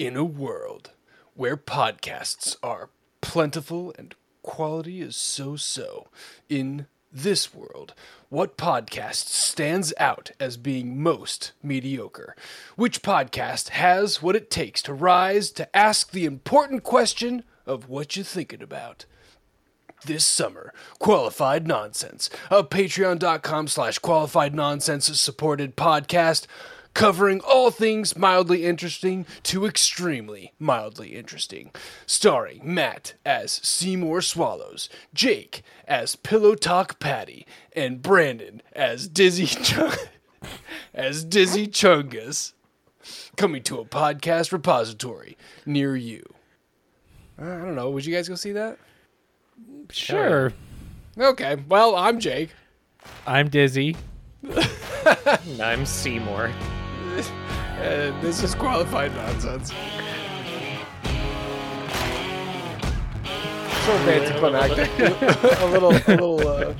In a world where podcasts are plentiful and quality is so so, in this world, what podcast stands out as being most mediocre? Which podcast has what it takes to rise to ask the important question of what you're thinking about? this summer. Qualified Nonsense, a patreon.com slash qualified nonsense supported podcast covering all things mildly interesting to extremely mildly interesting. Starring Matt as Seymour Swallows, Jake as Pillow Talk Patty, and Brandon as Dizzy Chung- as Dizzy Chungus. Coming to a podcast repository near you. Uh, I don't know. Would you guys go see that? Sure. Okay. Well, I'm Jake. I'm Dizzy. I'm Seymour. And this is qualified nonsense. So anticlimactic. a little, a little. Uh,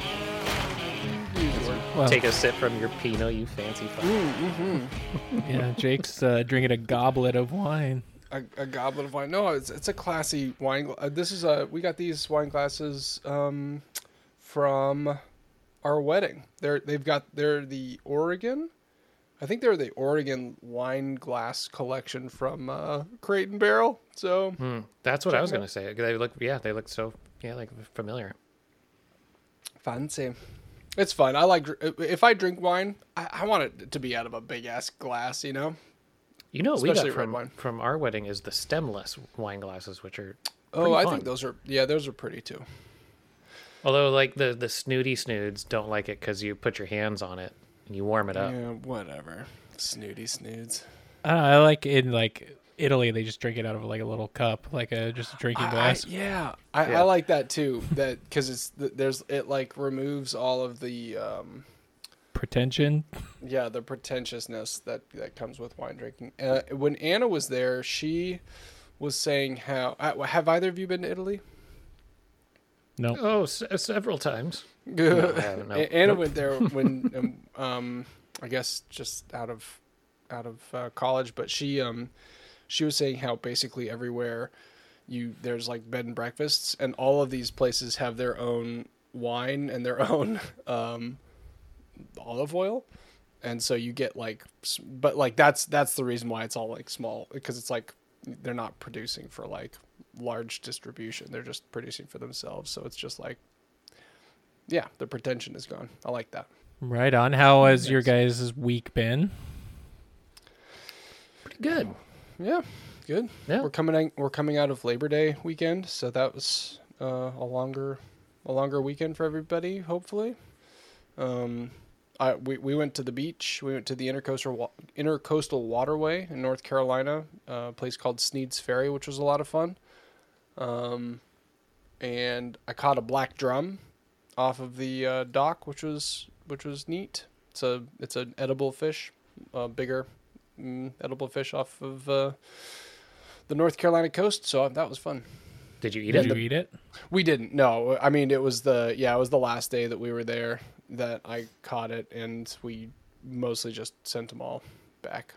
Well, Take a sip from your Pinot, you fancy fuck. yeah, Jake's uh, drinking a goblet of wine. a, a goblet of wine. No, it's it's a classy wine. gla- Uh, this is a we got these wine glasses um, from our wedding. They're they've got they're the Oregon. I think they're the Oregon wine glass collection from uh, Crate and Barrel. So Hmm, That's what I was gonna say. They look, yeah, they look so, yeah, like familiar. fancy. It's fun. I like if I drink wine, I, I want it to be out of a big ass glass. You know. You know what we got from wine. from our wedding is the stemless wine glasses, which are Oh, I fun. think those are yeah, those are pretty too. Although, like the the snooty snoods don't like it because you put your hands on it and you warm it up. Yeah, whatever. Snooty snoods. I, don't know, I like in like Italy, they just drink it out of like a little cup, like a just a drinking I- I- glass. yeah, I, I like that too. That because it's there's it like removes all of the um Pretension. yeah the pretentiousness that that comes with wine drinking. Uh, when Anna was there, she was saying how uh, have either of you been to Italy? No. Oh, s- several times. No. Anna Nope. went there when um, um I guess just out of out of uh, college, but she um she was saying how basically everywhere you there's like bed and breakfasts and all of these places have their own wine and their own um olive oil and so you get like but like that's that's the reason why it's all like small because it's like they're not producing for like large distribution they're just producing for themselves so it's just like yeah the pretension is gone i like that Right on. How has your guys' week been? Pretty good. yeah good Yeah. we're coming out, we're coming out of labor day weekend so that was uh, a longer a longer weekend for everybody hopefully um I, we, we went to the beach. We went to the intercoastal wa- intercoastal waterway in North Carolina, uh, a place called Sneads Ferry, which was a lot of fun. Um, and I caught a black drum off of the uh, dock, which was which was neat. It's a it's an edible fish, a bigger mm, edible fish off of uh, the North Carolina coast. So that was fun. Did you eat Did it? you eat it? We didn't. No, I mean it was the yeah, it was the last day that we were there that I caught it, and we mostly just sent them all back.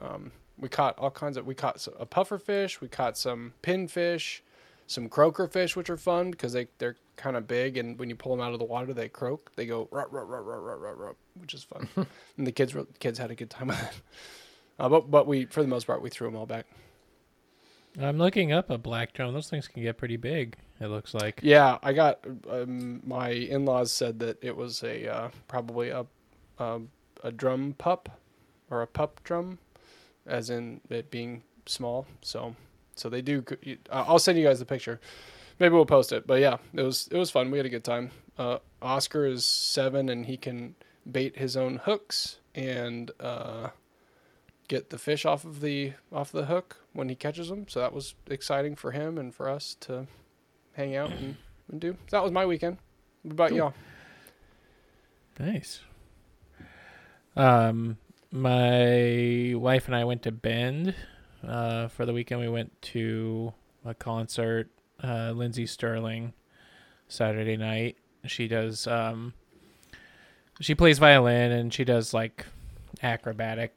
Um, we caught all kinds of. We caught a puffer fish. We caught some pinfish, some croaker fish, which are fun because they they're kind of big, and when you pull them out of the water, they croak. They go rut rut rut rut rut rut rut, which is fun. and the kids were, kids had a good time with it. Uh, but but we for the most part we threw them all back. I'm looking up a black drum. Those things can get pretty big. It looks like. Yeah, I got um, my in-laws said that it was a uh, probably a, a a drum pup or a pup drum, as in it being small. So so they do. uh, I'll send you guys the picture. Maybe we'll post it. But yeah, it was it was fun. We had a good time. Uh, Oscar is seven and he can bait his own hooks and uh, get the fish off of the off the hook when he catches them. So that was exciting for him and for us to hang out and, and do. So that was my weekend. What about Cool. y'all? Nice. Um, my wife and I went to Bend uh, for the weekend. We went to a concert. Uh, Lindsey Stirling Saturday night. She does. Um, she plays violin and she does like acrobatic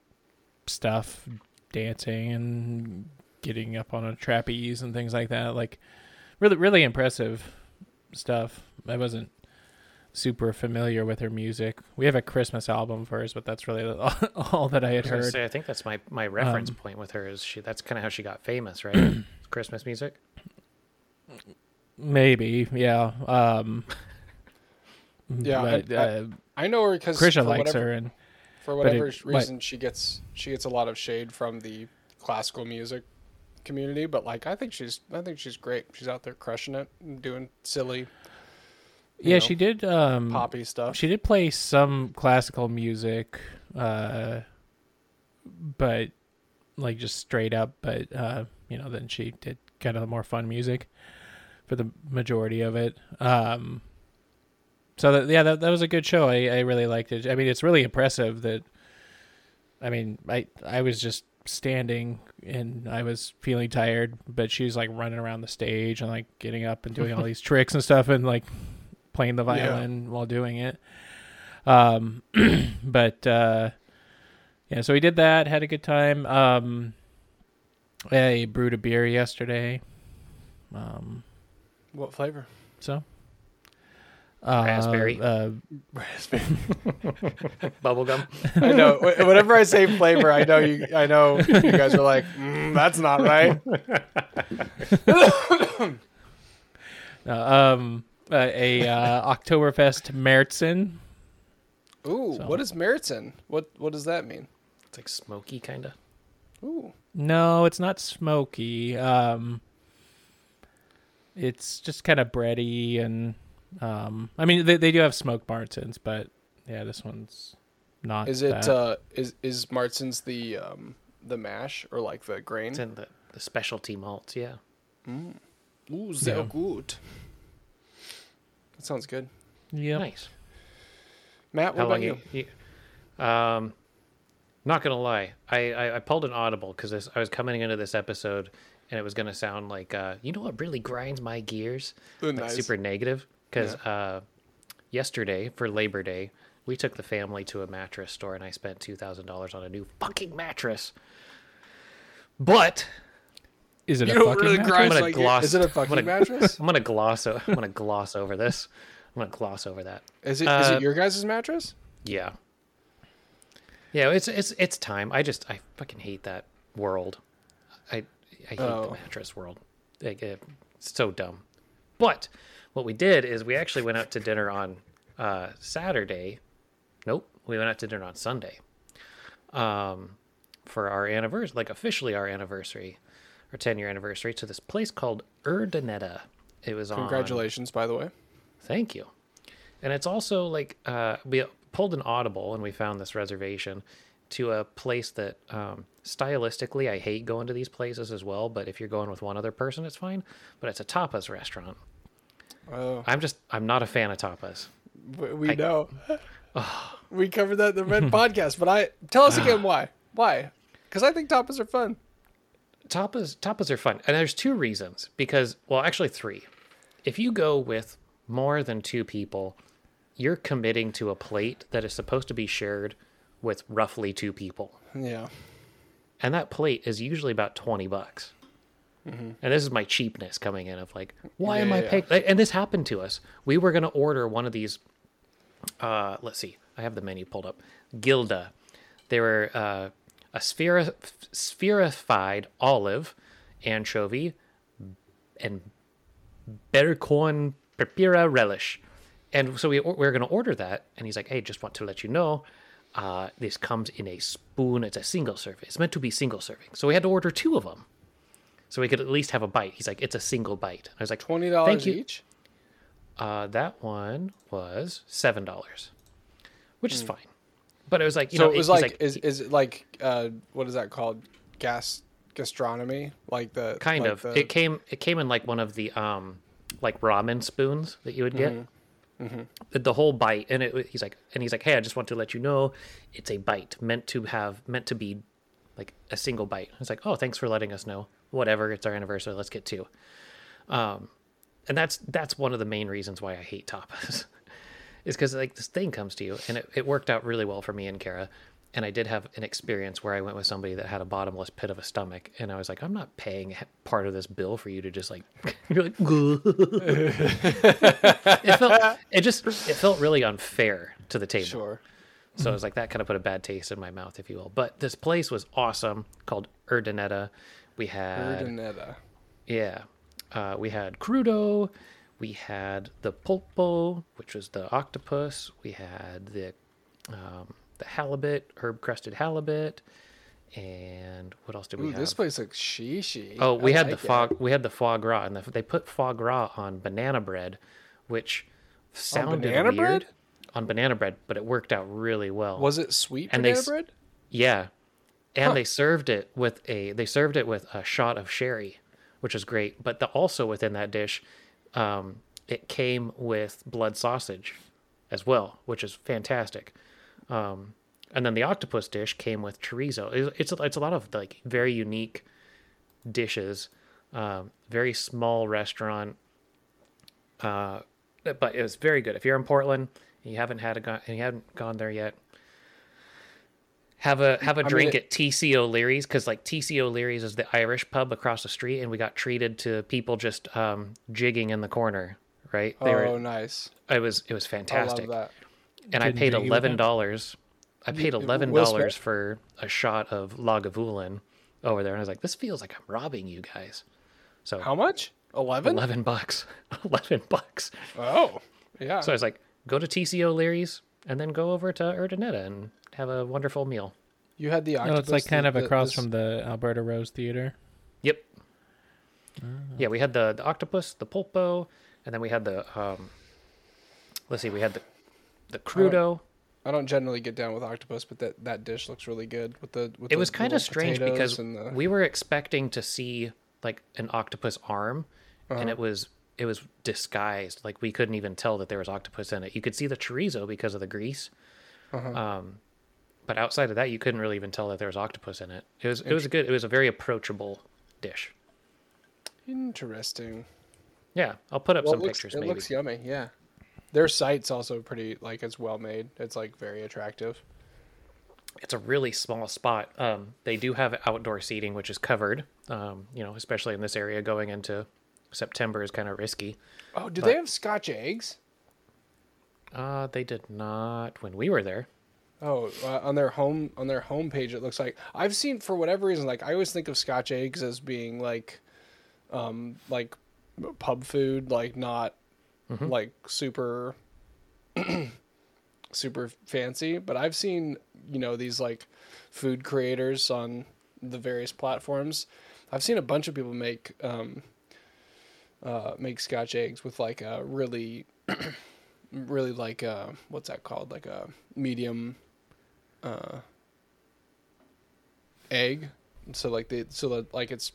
stuff, dancing and getting up on a trapeze and things like that. Like really, really impressive stuff. I wasn't super familiar with her music. We have a Christmas album for hers, but that's really all, all that I had I, heard. say, I think that's my my reference Um, point with her is she. That's kind of how she got famous, right? Christmas music. Maybe, yeah. Um, Yeah, I- but, I- uh, I know her because Krisha for likes whatever, her, and for whatever it- but- reason she gets she gets a lot of shade from the classical music community. But like, I think she's I think she's great. She's out there crushing it, and doing silly, yeah, know, she did. Um, poppy stuff. She did play some classical music, uh, but like just straight up. But uh, you know, then she did kind of more fun music for the majority of it. Um, so that, yeah, that that was a good show. I I really liked it. I mean, it's really impressive that. I mean, I I was just standing and I was feeling tired, but she was like running around the stage and like getting up and doing all these tricks and stuff and like playing the Yeah. violin while doing it. Um, but uh, yeah, so we did that, had a good time. Um, I brewed a beer yesterday. Um, what flavor? so uh, Raspberry. Uh, Raspberry. Bubblegum. I know. Wh- Whenever I say flavor, I know you. I know you guys are like, mm, that's not right. uh, um, uh, a uh, Oktoberfest Märzen. Ooh, So- what is Märzen? What What does that mean? It's like smoky, kind of. Ooh, No, it's not smoky. Um, it's just kind of bready and um, I mean they they do have smoked Märzens, but yeah, this one's not. is it that. uh is is Märzen's the um the mash or like the grain? It's in the the specialty malts. Yeah. Ooh, sehr Yeah. gut. That sounds good. Yep. Nice. Matt, what How about you? you? you um, not gonna lie, I I, I pulled an audible because I was coming into this episode and it was gonna sound like uh, you know what really grinds my gears, Ooh, like nice. super negative. Because uh, yesterday for Labor Day, we took the family to a mattress store and I spent two thousand dollars on a new fucking mattress. But Is it You a fucking really mattress? I'm gonna like gloss- Is it a I'm fucking gonna- mattress? I'm gonna gloss. O- I'm gonna gloss over this. I'm gonna gloss over that. Is it is Uh, it your guys' mattress? Yeah. Yeah, it's it's it's time. I just I fucking hate that world. I I hate Oh. the mattress world. Like, it's so dumb. But what we did is we actually went out to dinner on uh, Saturday. Nope, we went out to dinner on Sunday. Um, for our anniversary, like officially our anniversary, our ten year anniversary, to this place called Urdaneta. It was on Congratulations, by the way. Thank you. And it's also like uh, we pulled an audible and we found this reservation to a place that um, stylistically I hate going to these places as well. But if you're going with one other person, it's fine. But it's a tapas restaurant. Oh, I'm just I'm not a fan of tapas. we- I- know. we covered that in the red podcast, but I tell us again why. Why? Because I think tapas are fun. Tapas tapas are fun, and there's two reasons. Because well, actually three. If you go with more than two people, you're committing to a plate that is supposed to be shared with roughly two people. Yeah. and that plate is usually about 20 bucks and this is my cheapness coming in of like why am Yeah, i yeah, paying and this happened to us we were going to order one of these uh let's see i have the menu pulled up gilda they were uh a spheri- spherified olive anchovy and Bercorn Pepira relish. And so we, we are going to order that. And he's like, hey, just want to let you know, uh, this comes in a spoon. It's a single serving. It's meant to be single serving. So we had to order two of them. So we could at least have a bite. He's like, it's a single bite. I was like, Twenty dollars each. Uh, that one was $7, which is fine. But it was like, you Hmm. so know, it was he's like, is is it like uh what is that called? Gas gastronomy? Like the kind like of the- it came it came in like one of the um like ramen spoons that you would get Mm-hmm. The- the whole bite and it he's like and he's like hey i just want to let you know it's a bite meant to have meant to be like a single bite. It's like oh thanks for letting us know. Whatever it's our anniversary let's get two. Um and that's that's one of the main reasons why i hate tapas is because like this thing comes to you and it, it worked out really well for me and kara and I did have an experience where I went with somebody that had a bottomless pit of a stomach, and I was like, I'm not paying part of this bill for you to just like, you're like, it felt, it just, it felt really unfair to the table. Sure. So it was like that kind of put a bad taste in my mouth, if you will. But this place was awesome, called Urdaneta. We had Urdaneta. yeah. Uh, we had crudo. We had the pulpo, which was the octopus. We had the um, the halibut, herb crusted halibut, and what else did we Ooh, have? this place looks shishi. oh, we I had like the it. foie. We had the foie gras, and the, they put foie gras on banana bread, which sounded banana weird bread? on banana bread, but it worked out really well. Was it sweet And they banana s- bread? Yeah. And Huh. they served it with a they served it with a shot of sherry, which is great. But the, also within that dish, um, it came with blood sausage as well, which is fantastic. Um, and then the octopus dish came with chorizo. It's it's a, it's a lot of like very unique dishes. Um, very small restaurant. Uh, but it was very good. If you're in Portland and you haven't had a go- and you haven't gone there yet, have a have a drink it- at TC O'Leary's because like TC O'Leary's is the Irish pub across the street, and we got treated to people just um, jigging in the corner. Right? They oh, were. nice. It was it was I fantastic, love that. And I paid eleven dollars. I paid eleven dollars for a shot of Lagavulin over there, and I was like, "This feels like I'm robbing you guys." So How much? 11? eleven bucks, eleven bucks. Oh, yeah. So I was like, "Go to TCO O'Leary's and then go over to Urdaneta and have a wonderful meal." you had the octopus. No, it's like kind the- of the- across this- from the Alberta Rose Theater. Yep. Yeah, we had the the octopus, the pulpo, and then we had the um. Let's see, we had the the crudo. I don't generally get down with octopus, but that, that dish looks really good with the. With It was kind of strange because the, we were expecting to see like an octopus arm, Uh-huh. and it was it was disguised. Like we couldn't even tell that there was octopus in it. You could see the chorizo because of the grease. Uh-huh. Um, but outside of that, you couldn't really even tell that there was octopus in it. It was it was a good. It was a very approachable dish. interesting. Yeah, I'll put up Well, some looks, pictures. it maybe. looks yummy. Yeah, their site's also pretty like it's well made. It's like very attractive. it's a really small spot. Um, they do have outdoor seating, which is covered. Um, you know, especially in this area, going into September is kind of risky. Oh, do they have Scotch eggs? Uh, they did not when we were there. Oh, uh, on their home on their homepage, it looks like I've seen for whatever reason. Like I always think of Scotch eggs as being like, um, like pub food, like not like super, super fancy. But I've seen you know these like food creators on the various platforms. I've seen a bunch of people make um, uh, make Scotch eggs with like a really, really like uh what's that called? Like a medium uh, egg. So like they so that like it's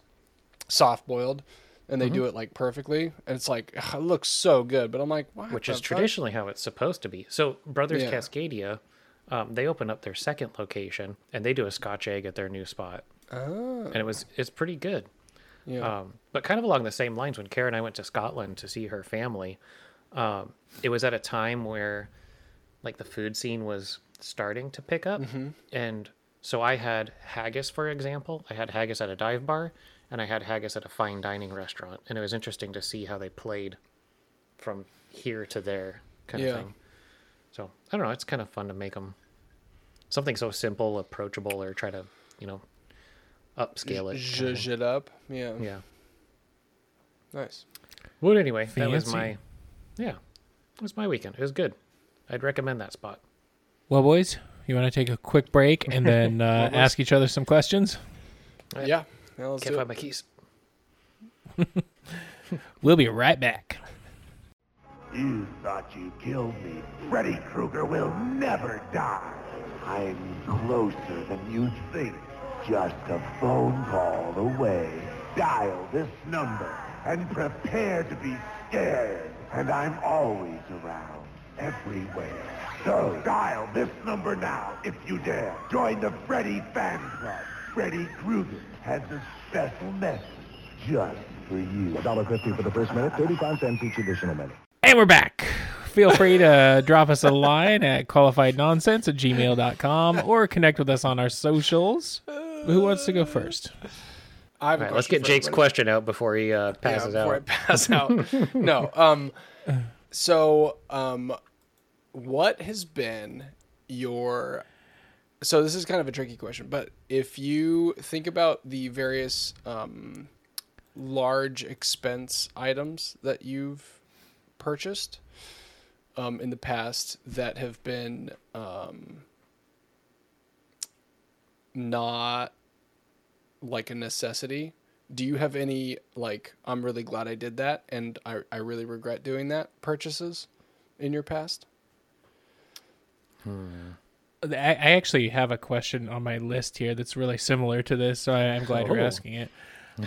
soft boiled, and they Mm-hmm. do it like perfectly, and it's like ugh, it looks so good. But I'm like, which is fuck? traditionally how it's supposed to be. So Brothers Yeah. Cascadia, um, they open up their second location and they do a Scotch egg at their new spot, Oh, and it was it's pretty good. yeah. Um, but kind of along the same lines, when karen and I went to Scotland to see her family, um, it was at a time where like the food scene was starting to pick up, and so I had haggis, for example. I had haggis at a dive bar, and I had haggis at a fine dining restaurant, and it was interesting to see how they played from here to there, kind Yeah. of thing. So I don't know. It's kind of fun to make them something so simple, approachable, or try to you know upscale it. Zhuzh it up. Yeah. Yeah. Nice. Well, anyway, that was my yeah, it was my weekend. It was good. I'd recommend that spot. Well, boys, you want to take a quick break and then uh, ask each other some questions? Right. Yeah. Yeah let's Can't do find it. my keys. We'll be right back. You thought you killed me. Freddy Krueger will never die. I'm closer than you think. Just a phone call away. Dial this number and prepare to be scared. And I'm always around, everywhere. So dial this number now if you dare. Join the Freddy Fan Club. Freddy Krueger has a special message just for you. $1.50 for the first minute, 35 cents each additional minute. And we're back. feel free to drop us a line at qualifiednonsense at gmail.com or connect with us on our socials. Who wants to go first? I have All right, let's get Jake's everybody. question out before he uh, Yeah, passes before I out. pass out. no. Um. So, um, what has been your? So this is kind of a tricky question, but if you think about the various um, large expense items that you've purchased um, in the past that have been um, not like a necessity do you have any like i'm really glad i did that and i, I really regret doing that purchases in your past? I, I actually have a question on my list here that's really similar to this, so I, I'm glad you're Oh. asking it.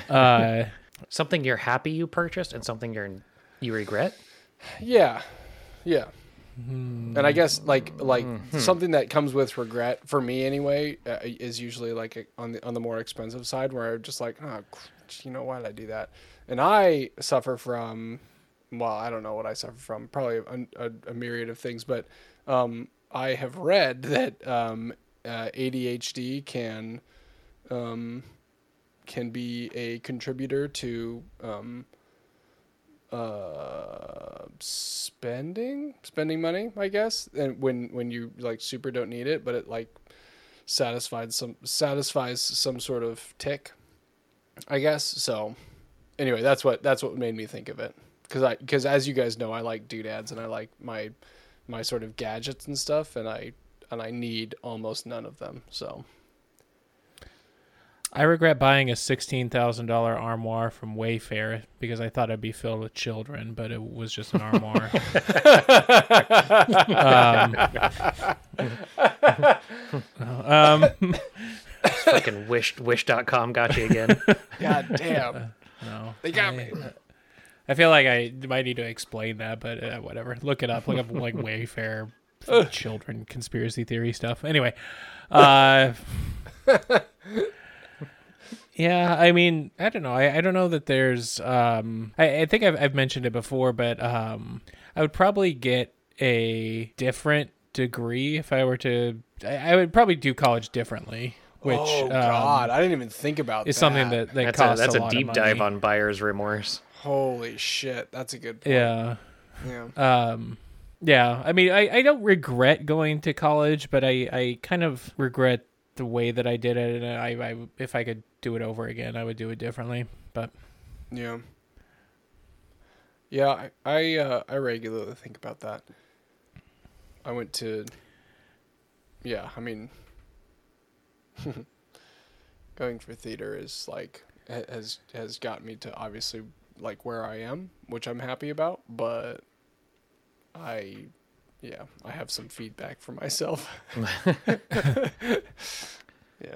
Uh, Something you're happy you purchased and something you're you regret. yeah yeah and i guess like like something that comes with regret for me anyway uh, is usually like a, on the on the more expensive side where i'm just like oh you know why did i do that and i suffer from well i don't know what i suffer from probably a, a, a myriad of things but um, i have read that um, uh, adhd can um, can be a contributor to um, uh, spending spending money i guess and when when you like super don't need it but it like satisfies some satisfies some sort of tick i guess. So anyway that's what that's what made me think of it. Because i because as you guys know i like doodads and i like my my sort of gadgets and stuff and i and i need almost none of them so I regret buying a sixteen thousand dollar armoire from Wayfair because I thought it'd be filled with children, but it was just an armoire. um, um, Fucking wish wish.com got you again. god damn no, they got me I feel like I might need to explain that, but uh, whatever. Look it up. Look up like Wayfair children conspiracy theory stuff. Anyway, uh, yeah. I mean, I don't know. I, I don't know that there's. Um, I, I think I've, I've mentioned it before, but um, I would probably get a different degree if I were to. I, I would probably do college differently, which oh um, god i didn't even think about is that. something that that That's a costs that's a, a, lot deep of dive on buyer's remorse. Holy shit that's a good point. Yeah. yeah Um, yeah, I mean, I, I don't regret going to college, but I, I kind of regret the way that I did it. And I, I, if I could do it over again, I would do it differently. But Yeah. Yeah, I I, uh, I regularly think about that. I went to. Yeah, I mean, going for theater is like has has gotten me to obviously like where I am, which I'm happy about. But I, yeah, I have some feedback for myself. yeah.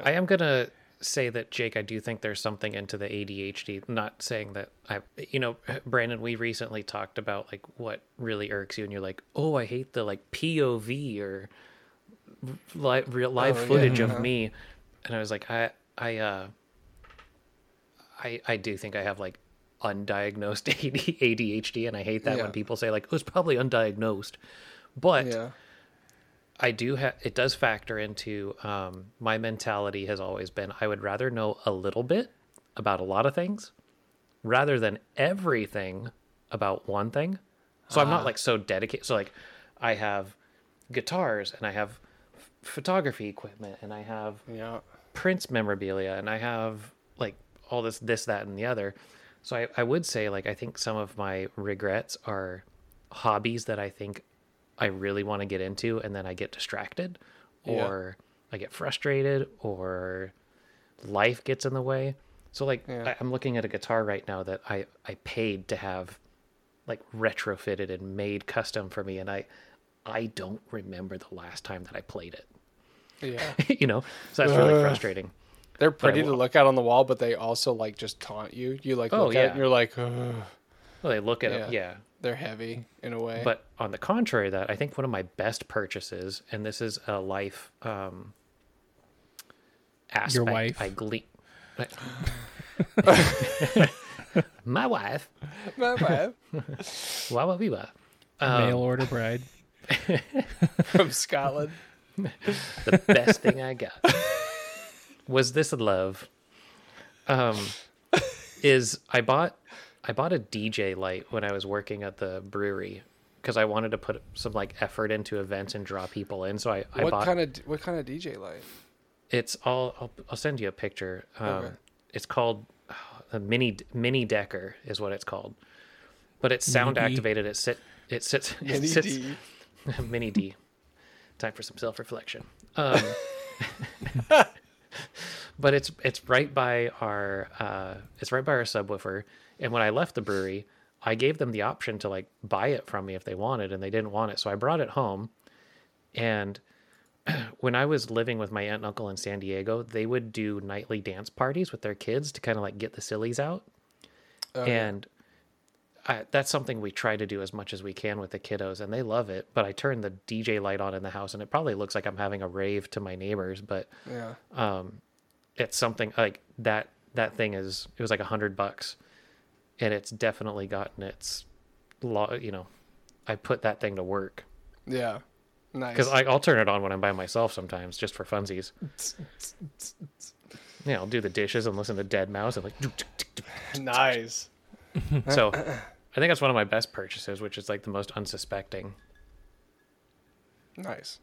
I am gonna say that Jake, I do think there's something into the ADHD. Not saying that I, you know, Brandon, we recently talked about like what really irks you, and you're like, oh, I hate the like POV or live real live Oh, yeah, footage uh-huh. of me, and I was like, I, I, uh, I, I do think I have like undiagnosed ADHD, and I hate that Yeah. when people say like, oh, it's probably undiagnosed, but. yeah. I do have it does factor into um, my mentality has always been I would rather know a little bit about a lot of things rather than everything about one thing. So I'm not like so dedicated. So like I have guitars and I have f- photography equipment and I have Yeah. Prince memorabilia and I have like all this, this, that, and the other. So I, I would say like I think some of my regrets are hobbies that I think I really want to get into and then I get distracted Yeah. or I get frustrated or life gets in the way. So like Yeah. I, I'm looking at a guitar right now that I, I paid to have like retrofitted and made custom for me and I I don't remember the last time that I played it. Yeah. you know? So that's really Ugh. frustrating. They're pretty to look at on the wall, but they also like just taunt you. You like Oh, look at it yeah. and you're like, Ugh. Well, they look at Yeah. it, yeah. they're heavy in a way. But on the contrary, that I think one of my best purchases, and this is a life um, aspect. wife? I glean. my wife, My bad. Wawa Viva. Mail order bride. from Scotland. the best thing I got was this love. Um, is I bought I bought a DJ light when I was working at the brewery because I wanted to put some like effort into events and draw people in. So I, I what bought kind of what kind of DJ light? it's all I'll, I'll send you a picture. Um, Okay. It's called uh, a mini Mini Dekker is what it's called, but it's sound D? activated. It sit it sits it sits D. mini D. Time for some self reflection. Um, but it's it's right by our uh, it's right by our subwoofer. And when I left the brewery, I gave them the option to like buy it from me if they wanted, and they didn't want it, so I brought it home. And when I was living with my aunt and uncle in San Diego, they would do nightly dance parties with their kids to kind of like get the sillies out. and I, that's something we try to do as much as we can with the kiddos, and they love it. But I turn the DJ light on in the house, and it probably looks like I'm having a rave to my neighbors, but Yeah. Um, it's something like that. That thing is it was like a hundred bucks, and it's definitely gotten its, law. You know, I put that thing to work Yeah. Nice. because I'll turn it on when I'm by myself sometimes just for funsies. Yeah, I'll do the dishes and listen to Deadmau5 and like. nice. So, I think that's one of my best purchases, which is like the most unsuspecting. Nice.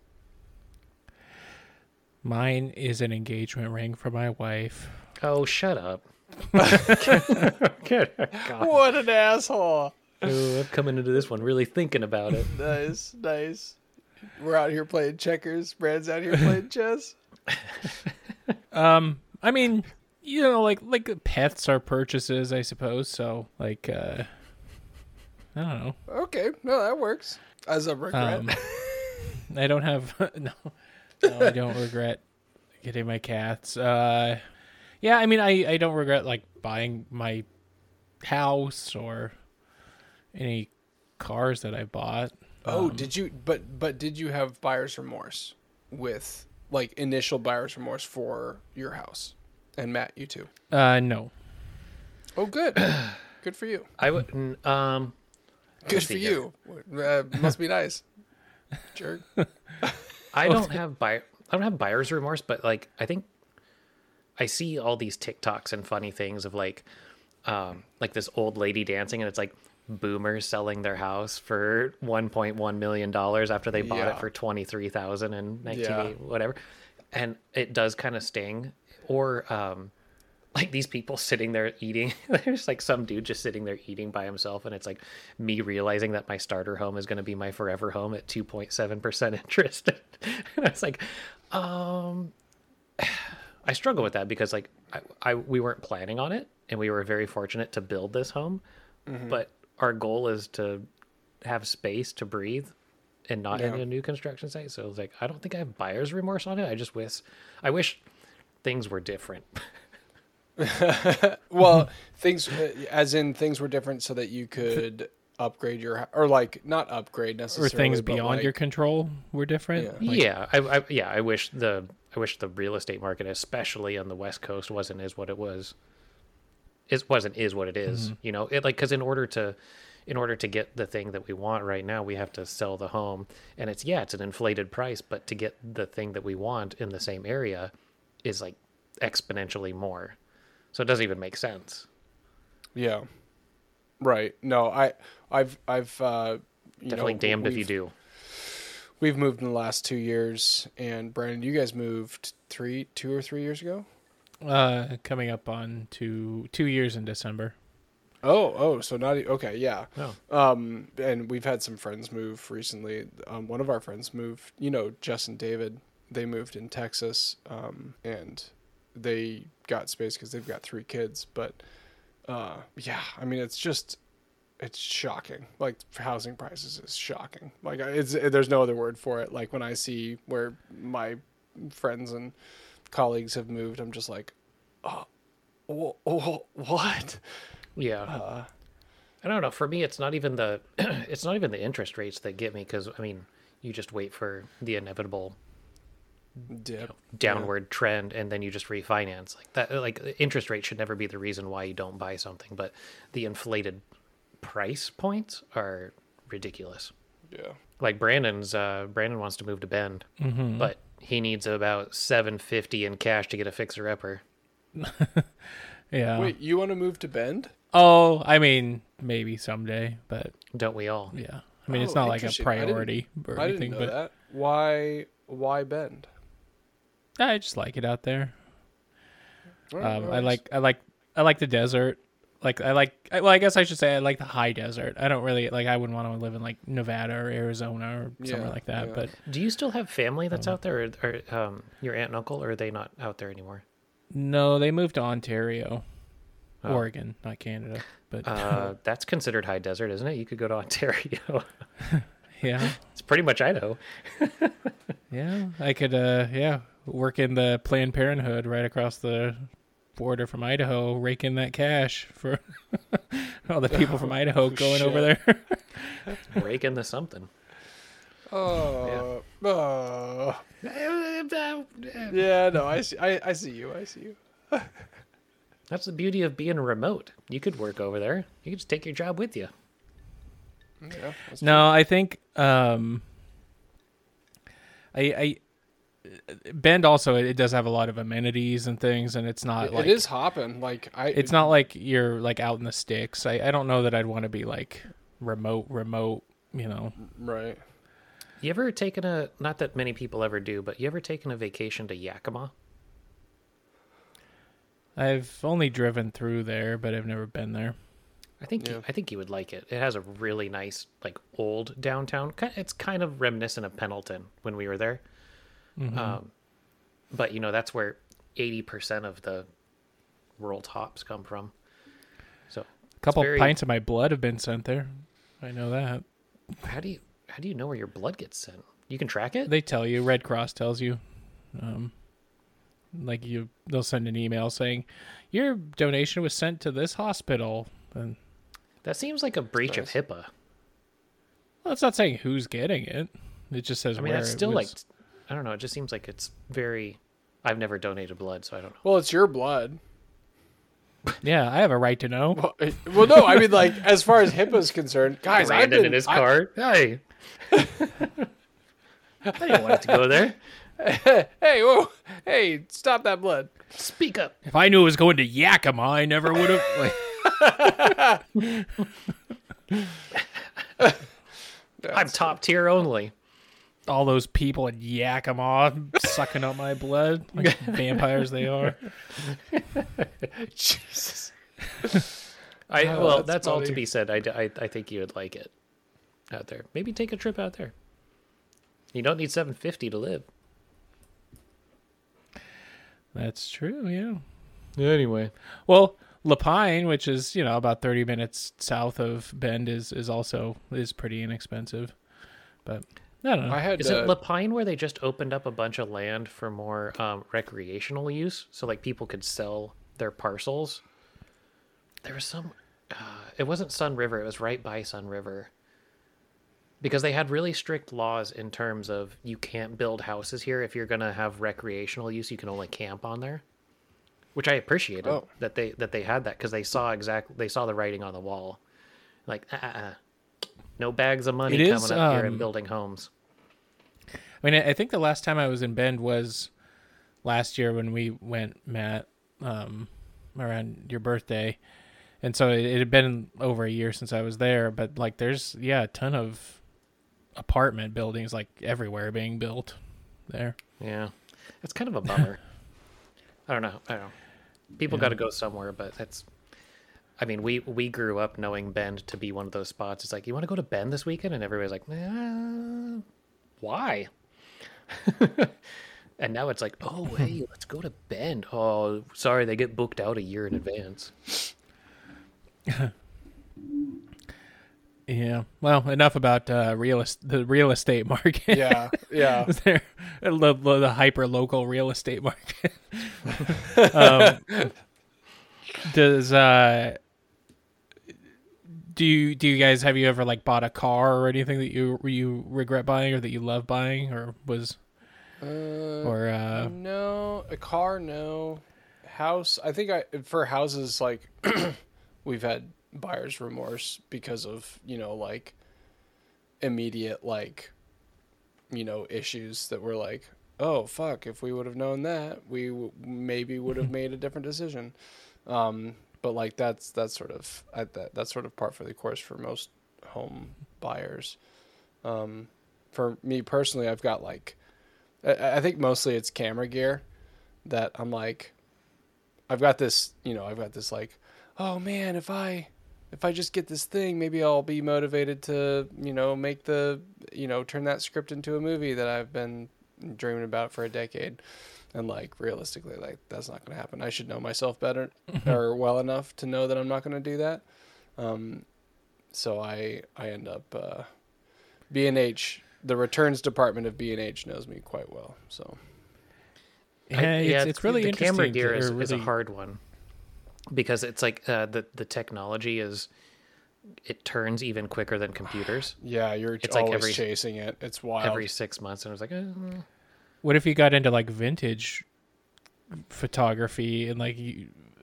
Mine is an engagement ring for my wife. Oh, shut up. Good. God. What an asshole. Ooh, I'm coming into this one really thinking about it. Nice, nice. We're out here playing checkers. Brad's out here playing chess. Um, I mean, you know, like like pets are purchases, I suppose. So, like, uh, I don't know. Okay, no, that works. As a regret. Um, I don't have no, no, I don't regret getting my cats. Uh, yeah, I mean, I I don't regret like buying my house or any cars that I bought. oh, did you? But but did you have buyer's remorse with like initial buyer's remorse for your house? And Matt, you too. Uh, no. Oh, good. good for you. I would, n- um, Good for you. Uh, must be nice. Jerk. I don't have buy, I don't have buyer's remorse, but like, I think I see all these TikToks and funny things of like, um, like this old lady dancing, and it's like boomers selling their house for 1.1 million dollars after they bought Yeah. it for 23,000 in 1980 Yeah. whatever. And it does kind of sting or um like these people sitting there eating there's like some dude just sitting there eating by himself and it's like me realizing that my starter home is going to be my forever home at 2.7% interest. And it's like um i struggle with that because like I, I we weren't planning on it and we were very fortunate to build this home. But our goal is to have space to breathe and not in a new construction site. So it's like i don't think i have buyer's remorse on it. I just wish i wish things were different Well, things uh, as in things were different so that you could upgrade your or like not upgrade necessarily Or things but, beyond your control were different. Yeah. Like, yeah, I, I yeah, I wish the I wish the real estate market, especially on the West Coast, wasn't is what it was. It wasn't is what it is, You know, it like because in order to in order to get the thing that we want right now, we have to sell the home, and it's yeah, it's an inflated price, but to get the thing that we want in the same area is like exponentially more. So it doesn't even make sense. Yeah. Right. No, I I've I've uh you Definitely know, damned if you do. We've moved in the last 2 years and Brandon, you guys moved 3 2 or 3 years ago? Uh, coming up on two two years in December. Oh, oh, so not okay, yeah. Oh. Um, and we've had some friends move recently. Um, one of our friends moved. You know, Justin David. They moved in Texas. Um, and they got space because they've got three kids. But, uh, yeah, I mean, it's just, it's shocking. Like housing prices is shocking. Like it's there's no other word for it. Like when I see where my friends and colleagues have moved, I'm just like, oh, wh- wh- what? Yeah. Uh, I don't know. For me, it's not even the it's not even the interest rates that get me because I mean, you just wait for the inevitable Dip. downward trend and then you just refinance like that. Like interest rate should never be the reason why you don't buy something, but the inflated price points are ridiculous. Yeah. Like Brandon's, uh, Brandon wants to move to Bend, Mm-hmm. but he needs about seven fifty in cash to get a fixer upper. Yeah. Wait, you want to move to Bend? Oh, I mean, maybe someday, but Don't we all? yeah. I mean, it's Oh, not like a interesting. I didn't- priority or I anything, didn't know but that. Why? Why Bend? I just like it out there. All right, Um, all I like I like I like the desert. Like I like I, well, I guess I should say I like the high desert. I don't really like I wouldn't want to live in like Nevada or Arizona or somewhere Yeah, like that. yeah. But Do you still have family that's out there, or, or um, your aunt and uncle, or are they not out there anymore? no, they moved to Ontario, Oh. Oregon, not Canada. But Uh, that's considered high desert, isn't it? You could go to Ontario. yeah, it's pretty much Idaho. yeah, I could uh yeah work in the Planned Parenthood right across the border from Idaho, raking that cash for all the people from Idaho going over shit. there. raking the something. Oh. oh. Yeah. No. I see. I, I see you. I see you. That's the beauty of being remote. You could work over there. You could just take your job with you. Yeah. that's No, I think um I I Bend also it does have a lot of amenities and things and it's not It- like it is hopping. Like I. it's not like you're like out in the sticks. I, I don't know that I'd want to be like remote remote, you know. right. You ever taken a not that many people ever do, but you ever taken a vacation to Yakima? I've only driven through there, but I've never been there. I think Yeah. you, I think you would like it. It has a really nice like old downtown. It's kind of reminiscent of Pendleton when we were there. Um, but you know that's where eighty percent of the world's hops come from. So A couple very- pints of my blood have been sent there. I know that. how do you how do you know where your blood gets sent? You can track it. They tell you, Red Cross tells you. Um like you they'll send an email saying your donation was sent to this hospital and That seems like a breach Nice. of HIPAA. Well, it's not saying who's getting it. It just says I mean, that's still was- like I don't know. It just seems like it's very. I've never donated blood, so I don't know. Well, it's your blood. yeah, I have a right to know. Well, it- well, no. I mean, like as far as HIPAA's concerned, guys. I've Brandon been, in his I- car. Hey, I didn't want it to go there. hey, whoa, hey, stop that blood. Speak up. If I knew it was going to Yakima, I never would have. Like, I'm top tier only. All those people in Yakima sucking up my blood like vampires they are. Jesus. I Oh, well, that's that's, all to be said. I, I I think you would like it out there. Maybe take a trip out there. You don't need 750 to live. That's true. Yeah. Anyway, Well, La Pine, which is you know about thirty minutes south of Bend, is is also is pretty inexpensive. But I don't know. I had is uh, it La Pine where they just opened up a bunch of land for more um, recreational use, so like people could sell their parcels? There was some. Uh, it wasn't Sunriver. It was right by Sunriver. Because they had really strict laws in terms of you can't build houses here if you're gonna have recreational use. You can only camp on there, which I appreciated Oh. that they that they had that because they saw exactly they saw the writing on the wall, like uh, uh, uh, no bags of money It is, coming up here and um, building homes. I mean, I think the last time I was in Bend was last year when we went, Matt, um, around your birthday, and so it, it had been over a year since I was there. But like, there's yeah, a ton of apartment buildings like everywhere being built there. Yeah, it's kind of a bummer. I don't know. I don't know. People got to go somewhere, but that's. I mean, we we grew up knowing Bend to be one of those spots. It's like you want to go to Bend this weekend, and everybody's like, "Uh, why? and now it's like, oh hey, let's go to Bend. Oh, sorry, they get booked out a year in advance. Yeah. Well, enough about uh, real est- the real estate market. yeah, yeah. there the, the, the hyper local real estate market. um, does uh do you do you guys have you ever like bought a car or anything that you you regret buying or that you love buying or was Uh, or uh no, a car, no. House, I think I for houses like we've had buyer's remorse because of you know like immediate like you know issues that were like oh fuck if we would have known that we w- maybe would have made a different decision um but like that's that's sort of that that's sort of part for the course for most home buyers um for me personally i've got like I, I think mostly it's camera gear that i'm like i've got this you know i've got this like oh man if i if I just get this thing, maybe I'll be motivated to, you know, make the, you know, turn that script into a movie that I've been dreaming about for a decade. And like realistically, like that's not going to happen. I should know myself better or well enough to know that I'm not going to do that. Um, so I I end up uh, B&H. The returns department of B&H knows me quite well. So Yeah, I- it's, it's really the interesting. camera gear is, or is a hard one because it's like uh, the the technology is it turns even quicker than computers yeah, you're It's like always every- chasing it. It's wild. every six months, and I was like, eh, What if you got into like vintage photography and like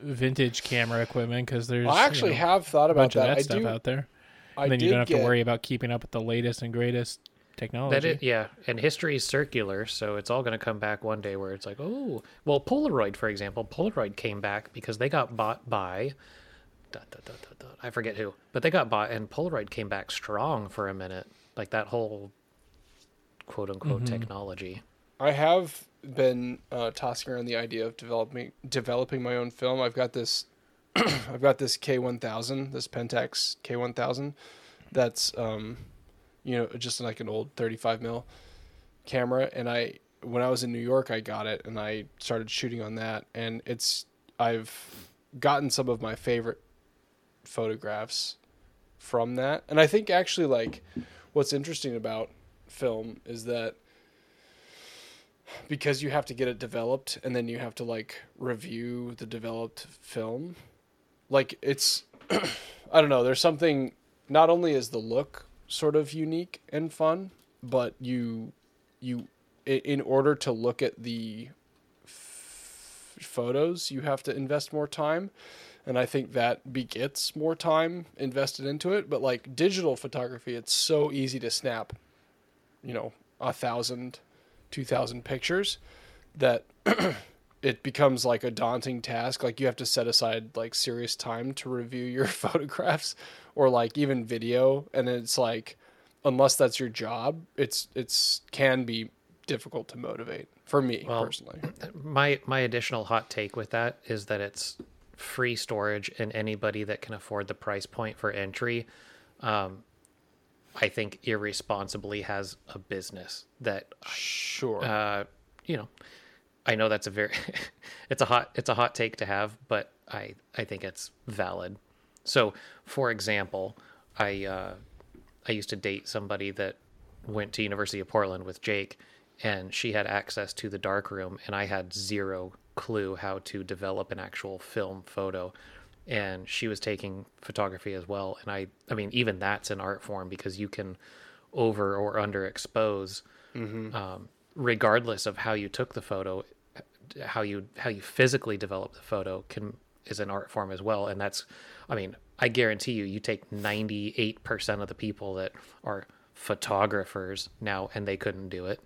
vintage camera equipment? Because there's I actually you know, have thought a about bunch of that. that I stuff do. out there. I And then you don't have get, to worry about keeping up with the latest and greatest technology. that it, yeah. And history is circular, so it's all going to come back one day where it's like, oh, well, Polaroid, for example, Polaroid came back because they got bought by. dot, dot, dot, dot, dot, I forget who, but they got bought, and Polaroid came back strong for a minute, like that whole quote unquote Mm-hmm. technology. I have been uh, tossing around the idea of developing developing my own film. I've got this, I've got this K one thousand, this Pentax K one thousand, that's um, you know, just like an old thirty five mil camera. And I, when I was in New York, I got it and I started shooting on that. And it's, I've gotten some of my favorite photographs from that. And I think actually like, what's interesting about film is that because you have to get it developed and then you have to like review the developed film. Like it's i don't know there's something not only is the look sort of unique and fun but you you in order to look at the f- photos you have to invest more time. And i think that begets more time invested into it. But like digital photography it's so easy to snap you know a thousand 2000 pictures that it becomes like a daunting task. Like you have to set aside like serious time to review your photographs or like even video. And it's like unless that's your job it's it's can be difficult to motivate for me Well, personally. my my additional hot take with that is that it's free storage and anybody that can afford the price point for entry um i think irresponsibly has a business that sure. uh you know i know that's a very it's a hot it's a hot take to have but i i think it's valid. So for example i uh i used to date somebody that went to university of portland with jake and she had access to the dark room and i had zero clue how to develop an actual film photo and she was taking photography as well. And i i mean even that's an art form because you can over or underexpose um, regardless of how you took the photo how you how you physically develop the photo can is an art form as well. And that's i mean i guarantee you you take 98% of the people that are photographers now and they couldn't do it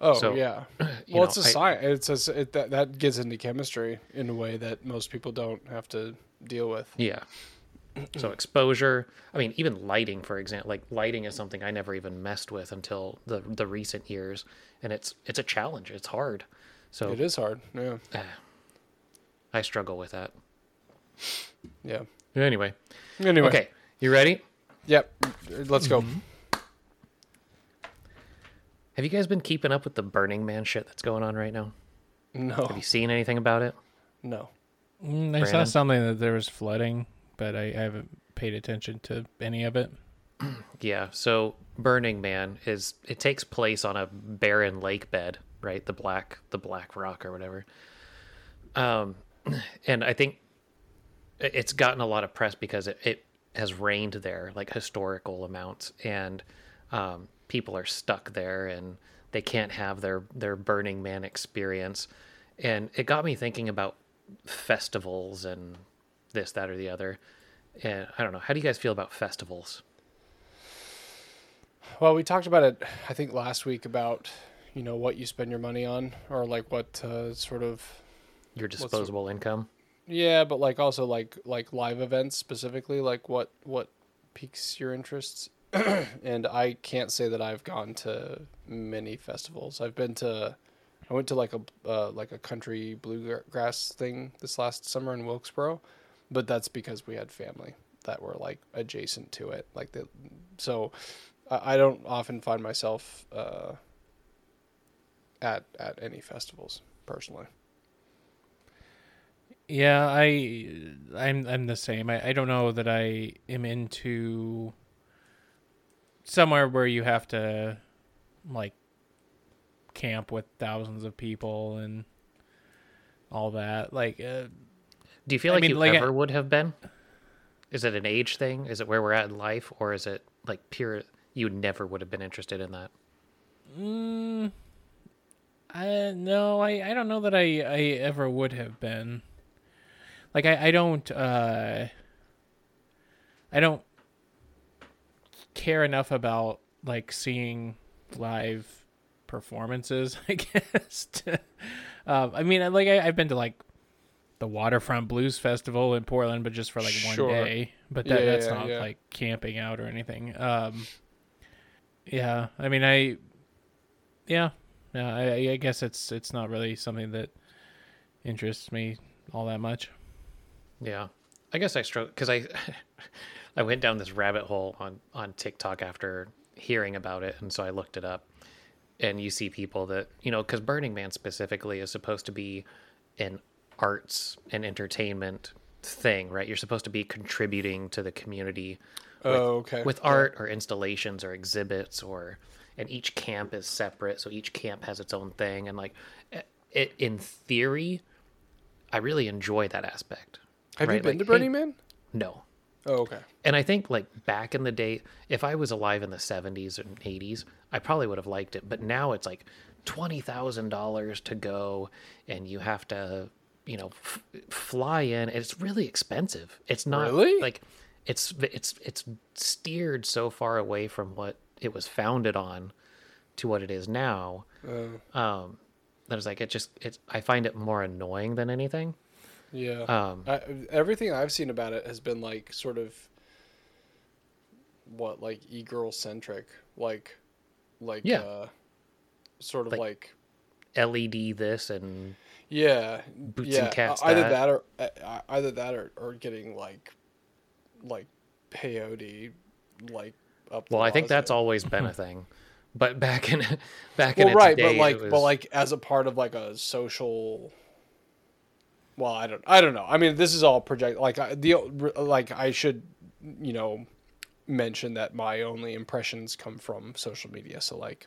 oh so, yeah well it's a science it's a, it, that, that gets into chemistry in a way that most people don't have to deal with Yeah. So exposure, I mean, even lighting, for example, like lighting is something I never even messed with until the the recent years, and it's it's a challenge. It's hard. So it is hard yeah I struggle with that. yeah Anyway, anyway okay, you ready? yep let's go mm-hmm. Have you guys been keeping up with the Burning Man shit that's going on right now? no Have you seen anything about it? no Mm, I saw Brandon? something that there was flooding, but I, I haven't paid attention to any of it. Yeah. So Burning Man is it takes place on a barren lake bed, right? The black the black rock or whatever. Um, and I think it's gotten a lot of press because it, it has rained there like historical amounts, and um, people are stuck there and they can't have their their Burning Man experience. And it got me thinking about festivals and this, that, or the other. And I don't know. How do you guys feel about festivals? Well, we talked about it, I think, last week about you know what you spend your money on, or like what uh, sort of Your disposable income. yeah, but like also like like live events specifically, like what what piques your interests. and I can't say that I've gone to many festivals. I've been to, I went to like a uh, like a country bluegrass thing this last summer in Wilkesboro, but that's because we had family that were like adjacent to it. Like the, so I, I don't often find myself uh, at at any festivals personally. Yeah, I I'm I'm the same. I, I don't know that I am into somewhere where you have to like camp with thousands of people and all that. Like uh, Do you feel I like mean, you like, I- ever would have been? Is it an age thing? Is it where we're at in life, or is it like pure? You never would have been interested in that. mm, I no, I I don't know that I I ever would have been. Like I I don't uh I don't care enough about like seeing live performances, I guess. to- um, I mean, like I, I've been to like the Waterfront Blues Festival in Portland, but just for like Sure. one day. But that, Yeah, that's yeah, not yeah. like camping out or anything. Um, yeah, I mean, I, yeah, yeah, I, I guess it's it's not really something that interests me all that much. Yeah, I guess I struggle because I I went down this rabbit hole on on TikTok after hearing about it, and so I looked it up. And you see people that you know, because Burning Man specifically is supposed to be an arts and entertainment thing, right? You're supposed to be contributing to the community oh, okay. with art or installations or exhibits or and each camp is separate so each camp has its own thing and like it in theory i really enjoy that aspect Have you been Like, to Burning hey- Man? no Oh, okay. and i think like back in the day if i was alive in the 70s and 80s i probably would have liked it. But now it's like $20000 to go and you have to you know f- fly in it's really expensive. It's not Really? like it's it's it's steered so far away from what it was founded on to what it is now. Uh, um that is like it just it's i find it more annoying than anything yeah. um I, everything I've seen about it has been like sort of what like e-girl centric, like like Yeah. uh, sort of Like- like, led this and yeah, Boots yeah. and cats Either that. that or uh, either that or, or getting like like peyote like up. well i think that's always been a thing but back in back in its right, day, but like but like as a part of like a social. Well, I don't. I don't know. I mean, this is all project. Like I, the like I should, you know, mention that my only impressions come from social media. So like,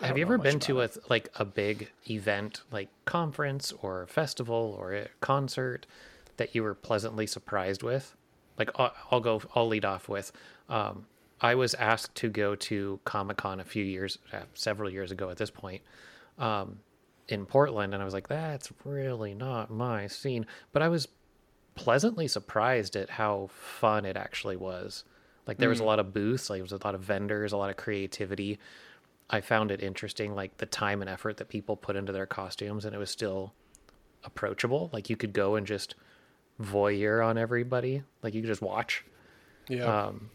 I have you ever been to a like a big event like conference or festival or a concert that you were pleasantly surprised with like i'll, I'll go i'll lead off with um, i was asked to go to comic-con a few years uh, several years ago at this point um, in portland and i was like that's really not my scene but i was pleasantly surprised at how fun it actually was like there was a lot of booths like there was a lot of vendors a lot of creativity I found it interesting, like the time and effort that people put into their costumes, and it was still approachable. Like you could go and just voyeur on everybody, like you could just watch. Yeah, Um,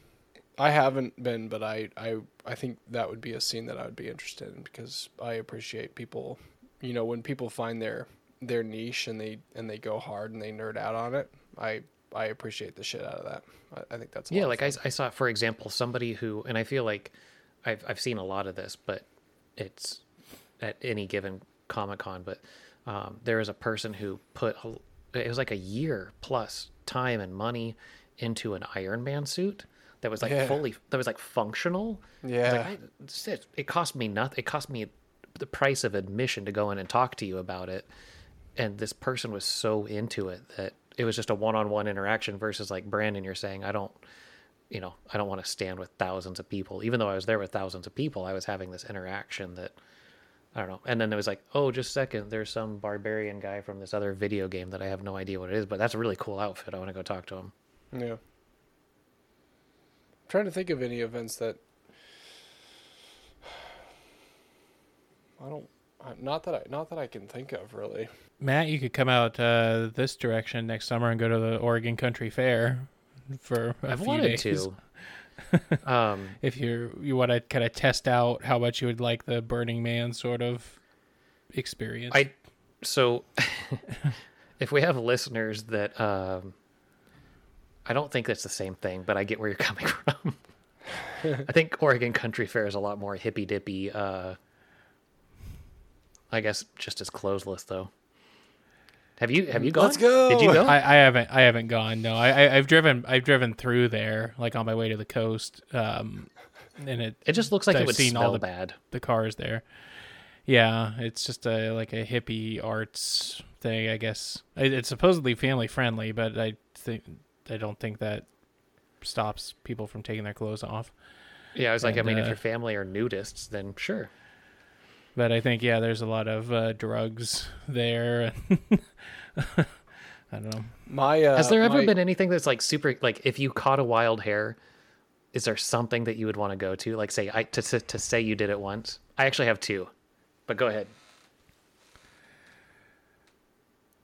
I haven't been, but I, I, I think that would be a scene that I would be interested in because I appreciate people. You know, when people find their their niche and they and they go hard and they nerd out on it, I I appreciate the shit out of that. I, I think that's a yeah, like I. I saw, for example, somebody who, and I feel like I've I've seen a lot of this, but it's at any given Comic Con. But um, there was a person who put a, it was like a year plus time and money into an Iron Man suit that was like Yeah. fully that was like functional. Was like, Yeah. I, it cost me nothing. It cost me the price of admission to go in and talk to you about it. And this person was so into it that it was just a one-on-one interaction versus like Brandon, you're saying, I don't, you know, I don't want to stand with thousands of people. Even though I was there with thousands of people, I was having this interaction that I don't know. And then it was like, oh, just a second, there's some barbarian guy from this other video game that I have no idea what it is, but that's a really cool outfit. I want to go talk to him. Yeah. I'm trying to think of any events that I don't. Not that I, not that I can think of really. Matt, you could come out uh, this direction next summer and go to the Oregon Country Fair for a I've few wanted days. to. um, If you you want to kind of test out how much you would like the Burning Man sort of experience. I so if we have listeners that um I don't think that's the same thing, but I get where you're coming from. I think Oregon Country Fair is a lot more hippy dippy. Uh, I guess just as clothesless though. Have you have you gone? Let's go! Did you go? I, I haven't I haven't gone. No, I, I I've driven I've driven through there like on my way to the coast. Um, and it it just looks like I've it would seen all smell the- bad. the cars there. Yeah, it's just a like a hippie arts thing, I guess. It's supposedly family friendly, but I think I don't think that stops people from taking their clothes off. Yeah, I was like, I And, mean, if uh, your family are nudists, then sure. But I think yeah, there's a lot of uh, drugs there. I don't know. My uh, Has there ever my- been anything that's like super like if you caught a wild hair, is there something that you would want to go to? Like say I to to, to say you did it once. I actually have two. But go ahead.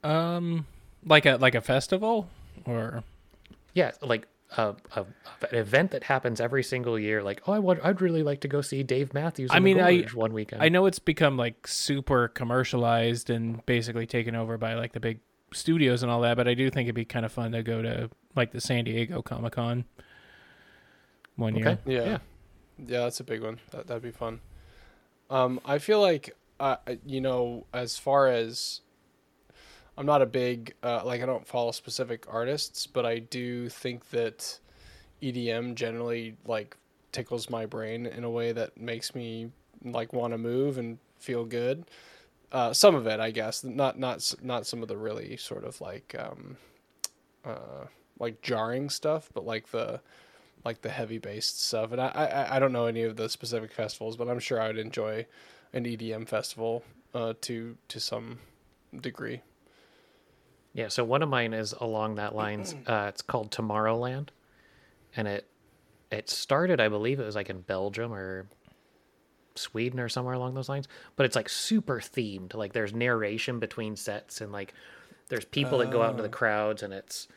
Um, like a like a festival or Yeah, like a, a, an event that happens every single year. Like, oh, I would, I'd really like to go see Dave Matthews. I mean, I- one weekend. I know it's become like super commercialized and basically taken over by like the big studios and all that, but I do think it'd be kind of fun to go to like the San Diego Comic Con one year. Yeah. Yeah. yeah, that's a big one. That that'd be fun. Um, I feel like, uh, you know, as far as I'm not a big uh, like I don't follow specific artists, but I do think that EDM generally like tickles my brain in a way that makes me like want to move and feel good. Uh, some of it, I guess, not not not some of the really sort of like um, uh, like jarring stuff, but like the like the heavy based stuff. And I, I I don't know any of the specific festivals, but I'm sure I would enjoy an EDM festival uh, to to some degree. Yeah, so one of mine is along that lines. Uh, it's called Tomorrowland, and it it started, I believe, it was like in Belgium or Sweden or somewhere along those lines. But it's like super themed. Like there's narration between sets, and like there's people that go out into the crowds, and it's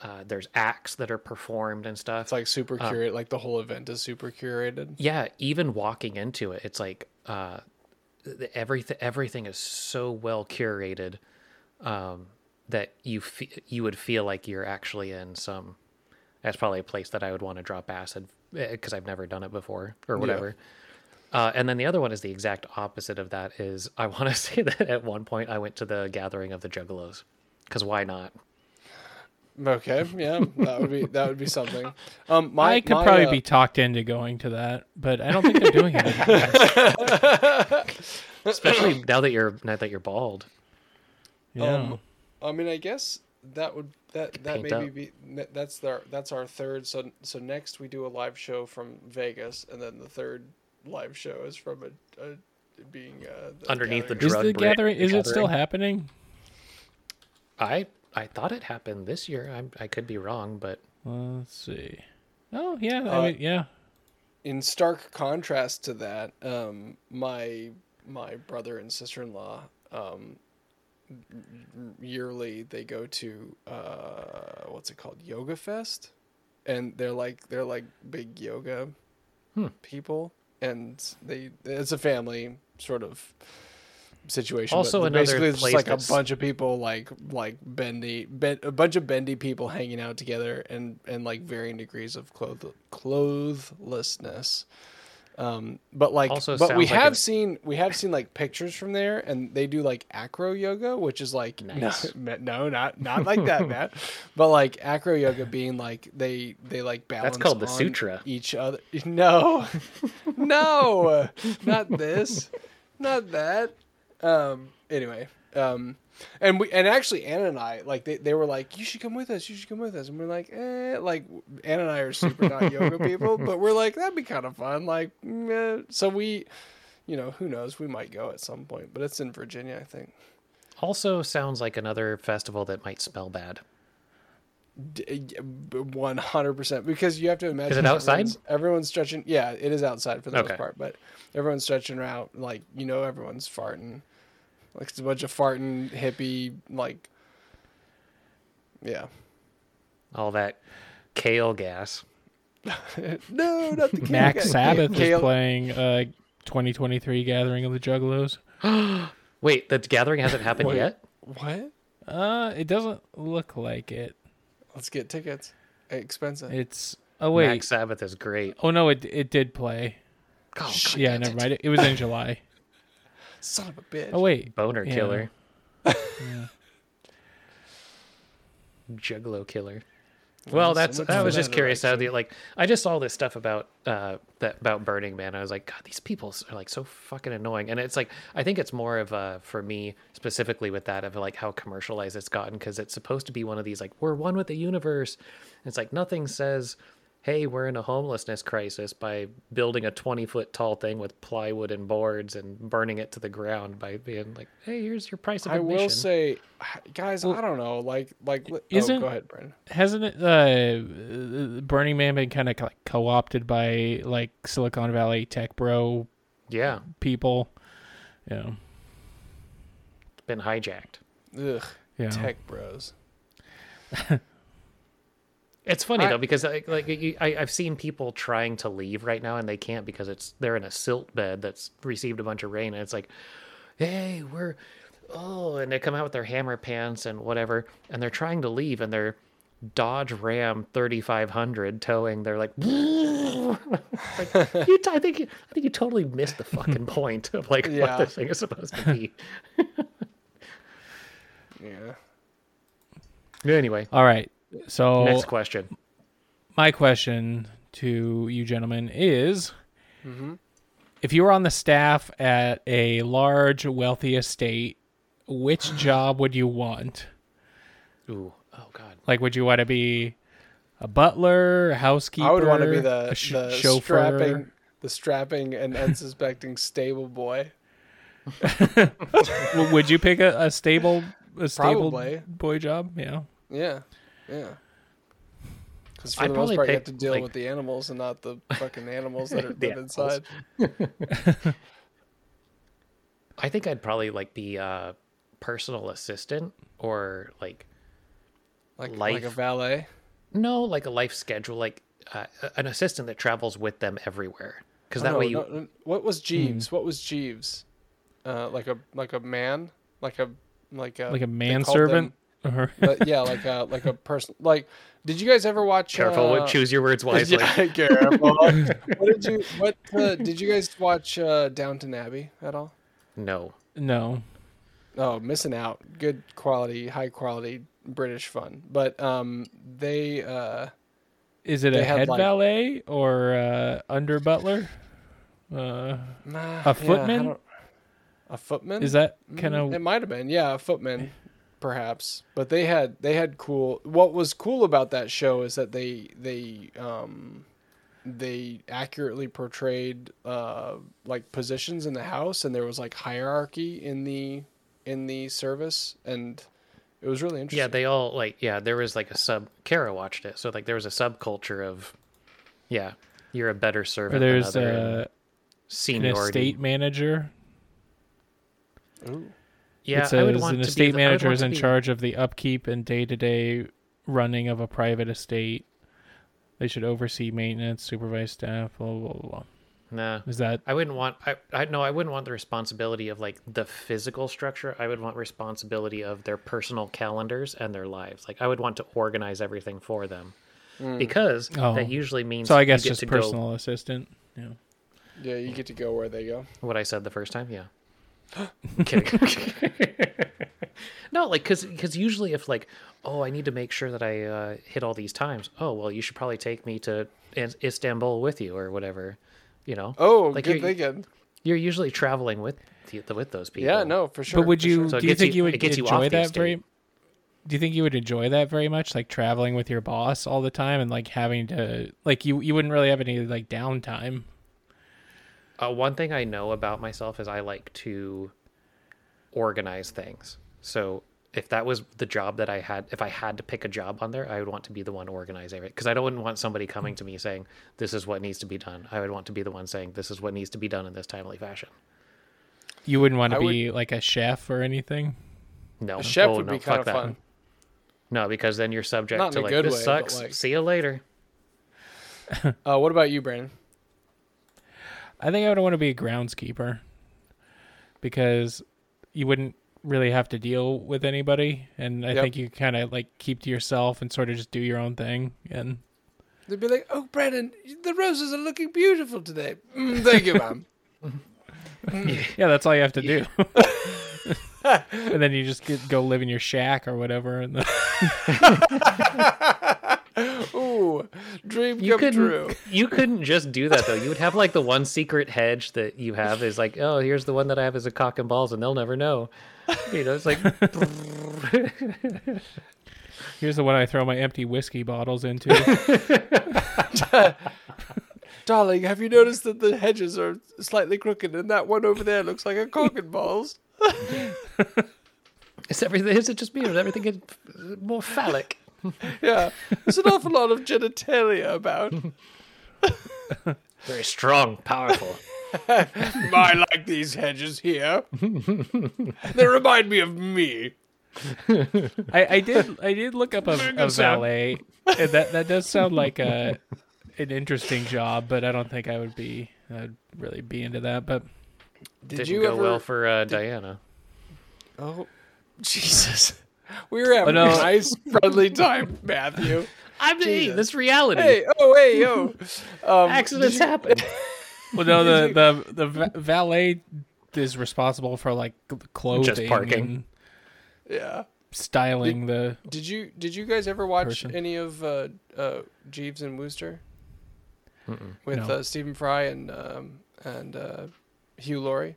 uh, there's acts that are performed and stuff. It's like super curated. like the whole event is super curated. yeah, even walking into it, it's like uh, everything everything is so well curated um, that you fe- you would feel like you're actually in some. That's probably a place that I would want to drop acid because I've never done it before or whatever. Uh, and then the other one is the exact opposite of that. Is I want to say that at one point I went to the gathering of the Juggalos because why not? Okay, yeah, that would be that would be something. Um, my I could my, probably uh, be talked into going to that, but I don't think they're doing it. Especially now that you're now that you're bald. Yeah. Um, I mean, I guess that would that that maybe up. be that's our that's our third. So so next we do a live show from Vegas, and then the third live show is from a, a being uh, the Underneath the gathering. is the break- gathering? Is it still happening? I I thought it happened this year. I'm, I could be wrong, but Let's see. Oh yeah, I Uh, mean, yeah. in stark contrast to that, um, my my brother and sister in law, um, yearly they go to uh, what's it called, Yoga Fest, and they're like they're like big yoga Hmm. people, and they it's a family sort of situation. Also another basically it's like a bunch of people like like bendy, ben, a bunch of bendy people hanging out together and and like varying degrees of cloth clothlessness. Um, but like, Also but we like have an- seen we have seen like pictures from there, and they do like acro yoga, which is like Nice. no, no, not not like that, Matt. But like acro yoga being like they they like balance. That's called the sutra. Each other. No, no, not this, not that. Um. Anyway. Um. And we and actually Anna and I like they, they were like you should come with us you should come with us and we're like eh like Anna and I are super not yoga people but we're like that'd be kind of fun like meh. so we you know who knows we might go at some point but it's in Virginia I think also sounds like another festival that might smell bad. One hundred percent, because you have to imagine. Is it outside? Everyone's, everyone's stretching. Yeah, it is outside for the Okay. most part, but everyone's stretching around. Like you know, everyone's farting. Like it's a bunch of farting hippie. Like, yeah. All that kale gas. No, not the kale Max Kale- Sabbath is playing uh 2023 Gathering of the Juggalos. Wait, the gathering hasn't happened Wait. yet. What? Uh, it doesn't look like it. Let's get tickets. Expensive. It's oh wait, Mac Sabbath is great. oh no, it it did play. Oh, yeah, never mind. It, it was in July. Son of a bitch. Oh wait, Boner Yeah. killer. yeah. Juggalo killer. Well, that's. I was just curious how the like. I just saw this stuff about uh that about Burning Man. I was like, God, these people are like so fucking annoying. And it's like, I think it's more of uh for me specifically with that of like how commercialized it's gotten because it's supposed to be one of these like we're one with the universe. And it's like nothing says, hey, we're in a homelessness crisis by building a twenty foot tall thing with plywood and boards and burning it to the ground by being like, hey, here's your price of I admission. I will say, guys, I don't know. Like, like, li- oh, isn't- go ahead, Brandon. Hasn't it, uh, Burning Man been kind of like co-opted by like Silicon Valley tech bro yeah, people? Yeah, it's been hijacked. Ugh, yeah. tech bros. It's funny I- though because like, like I, I've seen people trying to leave right now and they can't because it's they're in a silt bed that's received a bunch of rain and it's like, hey, we're oh, and they come out with their hammer pants and whatever and they're trying to leave and they're Dodge Ram 3500 towing. They're like, like you, I think you, I think you totally missed the fucking point of like Yeah. what this thing is supposed to be. Yeah. anyway, All right. So next question. my question to you gentlemen is mm-hmm. if you were on the staff at a large wealthy estate which job would you want Ooh, oh god. like would you want to be a butler a housekeeper I would want to be the, sh- the chauffeur strapping, the strapping and unsuspecting stable boy. Would you pick a, a stable a stable Probably. boy job yeah Yeah, yeah. Because for I'd the most probably part, you have to deal like- with the animals and not the fucking animals that are The live inside. I think I'd probably like be a personal assistant or like Like like a valet. no, like a life schedule, like uh, an assistant that travels with them everywhere. Because that Oh, no, way you, no, no, what was Jeeves? What was Jeeves? Uh, like a like a man, like a like a like a they called manservant or them- but yeah, like a like a person. Like, did you guys ever watch? careful, uh, with choose your words wisely. Yeah, careful. what did you? What uh, did you guys watch uh, Downton Abbey at all? No, no Oh, missing out. Good quality, high quality British fun. But um, they uh, is it a head like- valet or uh, under butler uh, nah, A footman? don't- a footman is that kind Mm, It might have been, yeah, a footman, perhaps. But they had they had cool. What was cool about that show is that they they um they accurately portrayed uh like positions in the house, and there was like hierarchy in the in the service, and it was really interesting. yeah, they all like yeah. There was like a sub. Kara watched it, so like there was a subculture of, yeah, you're a better or servant. there's than other, and uh, an estate manager Ooh. Yeah, it I would says want an to be estate the- manager is in be- charge of the upkeep and day-to-day running of a private estate they should oversee maintenance supervise staff blah blah blah, blah. Nah, is that I wouldn't want. I, I no, I wouldn't want the responsibility of like the physical structure. I would want responsibility of their personal calendars and their lives. Like I would want to organize everything for them, hmm. because Oh. that usually means. so i you guess get just to go- personal assistant yeah Yeah, you get to go where they go. What I said the first time, yeah. Kidding. no, like because because usually if like oh I need to make sure that I uh, hit all these times. Oh well, you should probably take me to Istanbul with you or whatever. You know. Oh, Like good you're- thinking. You're usually traveling with the, with those people. Yeah, no, for sure. but would you sure. So do you think you- you would it gets you enjoy that very do you think you would enjoy that very much like traveling with your boss all the time and like having to like you you wouldn't really have any like downtime Uh, one thing I know about myself is I like to organize things. So if that was the job that I had, if I had to pick a job on there, I would want to be the one organizing it because I don't want somebody coming to me saying this is what needs to be done. I would want to be the one saying this is what needs to be done in this timely fashion. You wouldn't want to I would- be like a chef or anything. No, A chef oh, would no, be fuck kind of that. fun. No, because then you're subject Not to like good this way, sucks. like- See you later. Uh, what about you, Brandon? I think I would want to be a groundskeeper because you wouldn't really have to deal with anybody, and I Yep. think you kind of like keep to yourself and sort of just do your own thing. And They'd be like, "Oh, Brandon, the roses are looking beautiful today." Mm, thank you, ma'am. yeah, that's all you have to do. and then you just get, go live in your shack or whatever. And then, Ooh, dream You come couldn't. true. You couldn't just do that though. You would have like the one secret hedge that you have is like, oh, here's the one that I have as a cock and balls, and they'll never know. You know, it's like here's the one I throw my empty whiskey bottles into. Darling, have you noticed that the hedges are slightly crooked, and that one over there looks like a cock and balls? is everything. Is it just me, or is everything get more phallic? Yeah, there's an awful lot of genitalia about. Very strong, powerful. I like these hedges here. they remind me of me. I, I did I did look up a, a valet. and that that does sound like a an interesting job, but I don't think I would be I'd really be into that. But Did Didn't you go ever? well for uh, Diana. Oh, Jesus! We were having Oh, no. a nice, friendly time, Matthew. I'm hey, Jesus. this reality. Hey, oh, hey, yo. Um, Accidents you- happen. well, no, the the the valet is responsible for like c- just parking. and Yeah. styling the. Did you Did you guys ever watch Person. any of uh, uh, Jeeves and Wooster with No. uh, Stephen Fry and um, and uh, Hugh Laurie?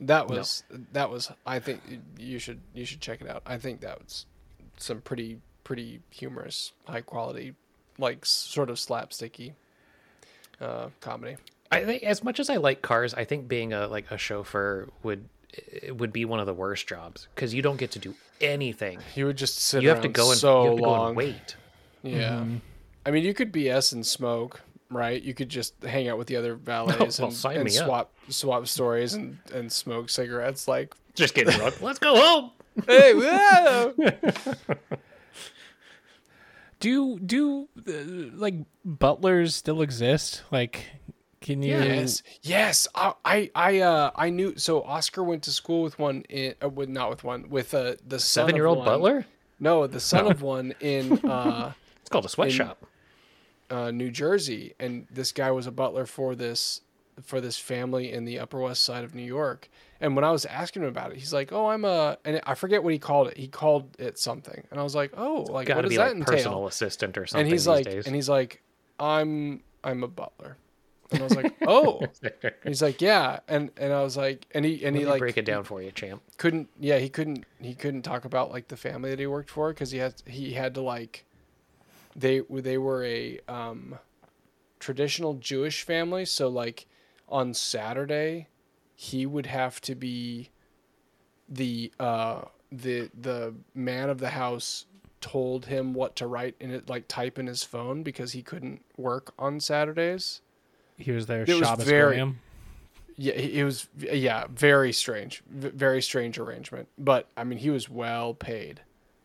That No. was that was. I think you should you should check it out. I think that was some pretty pretty humorous, high quality, like sort of slapsticky uh, comedy. I think as much as I like cars, I think being a like a chauffeur would it would be one of the worst jobs because you don't get to do anything. You would just sit You have to go and so you have to go long. and wait. Yeah. I mean, you could BS and smoke, right? You could just hang out with the other valets well, and, and up. swap swap stories and, and smoke cigarettes. Like, Just getting drunk. Let's go home. hey, whoa! Do do uh, like butlers still exist? Like, can you? yes, yes. I, I, I, uh, I knew. So Oscar went to school with one in, uh, with not with one with uh, the Seven year old butler. No, the son of one in uh, It's called a sweatshop. Uh, New Jersey, and this guy was a butler for this for this family in the Upper West Side of New York. And when I was asking him about it, he's like, "Oh, I'm a," and I forget what he called it. He called it something, and I was like, "Oh, like what does be that like entail?" personal assistant or something. and he's like, days. and he's like, "I'm I'm a butler," and I was like, "Oh," he's like, "Yeah," and and I was like, and he and Let he like break it down for you, champ. couldn't yeah he couldn't he couldn't talk about like the family that he worked for because he had he had to like they they were a um traditional Jewish family so like on Saturday he would have to be the uh the the man of the house told him what to write in it like type in his phone because he couldn't work on Saturdays He was there. It was very- Graham. yeah, it was yeah, very strange, v- very strange arrangement. But I mean, he was well paid,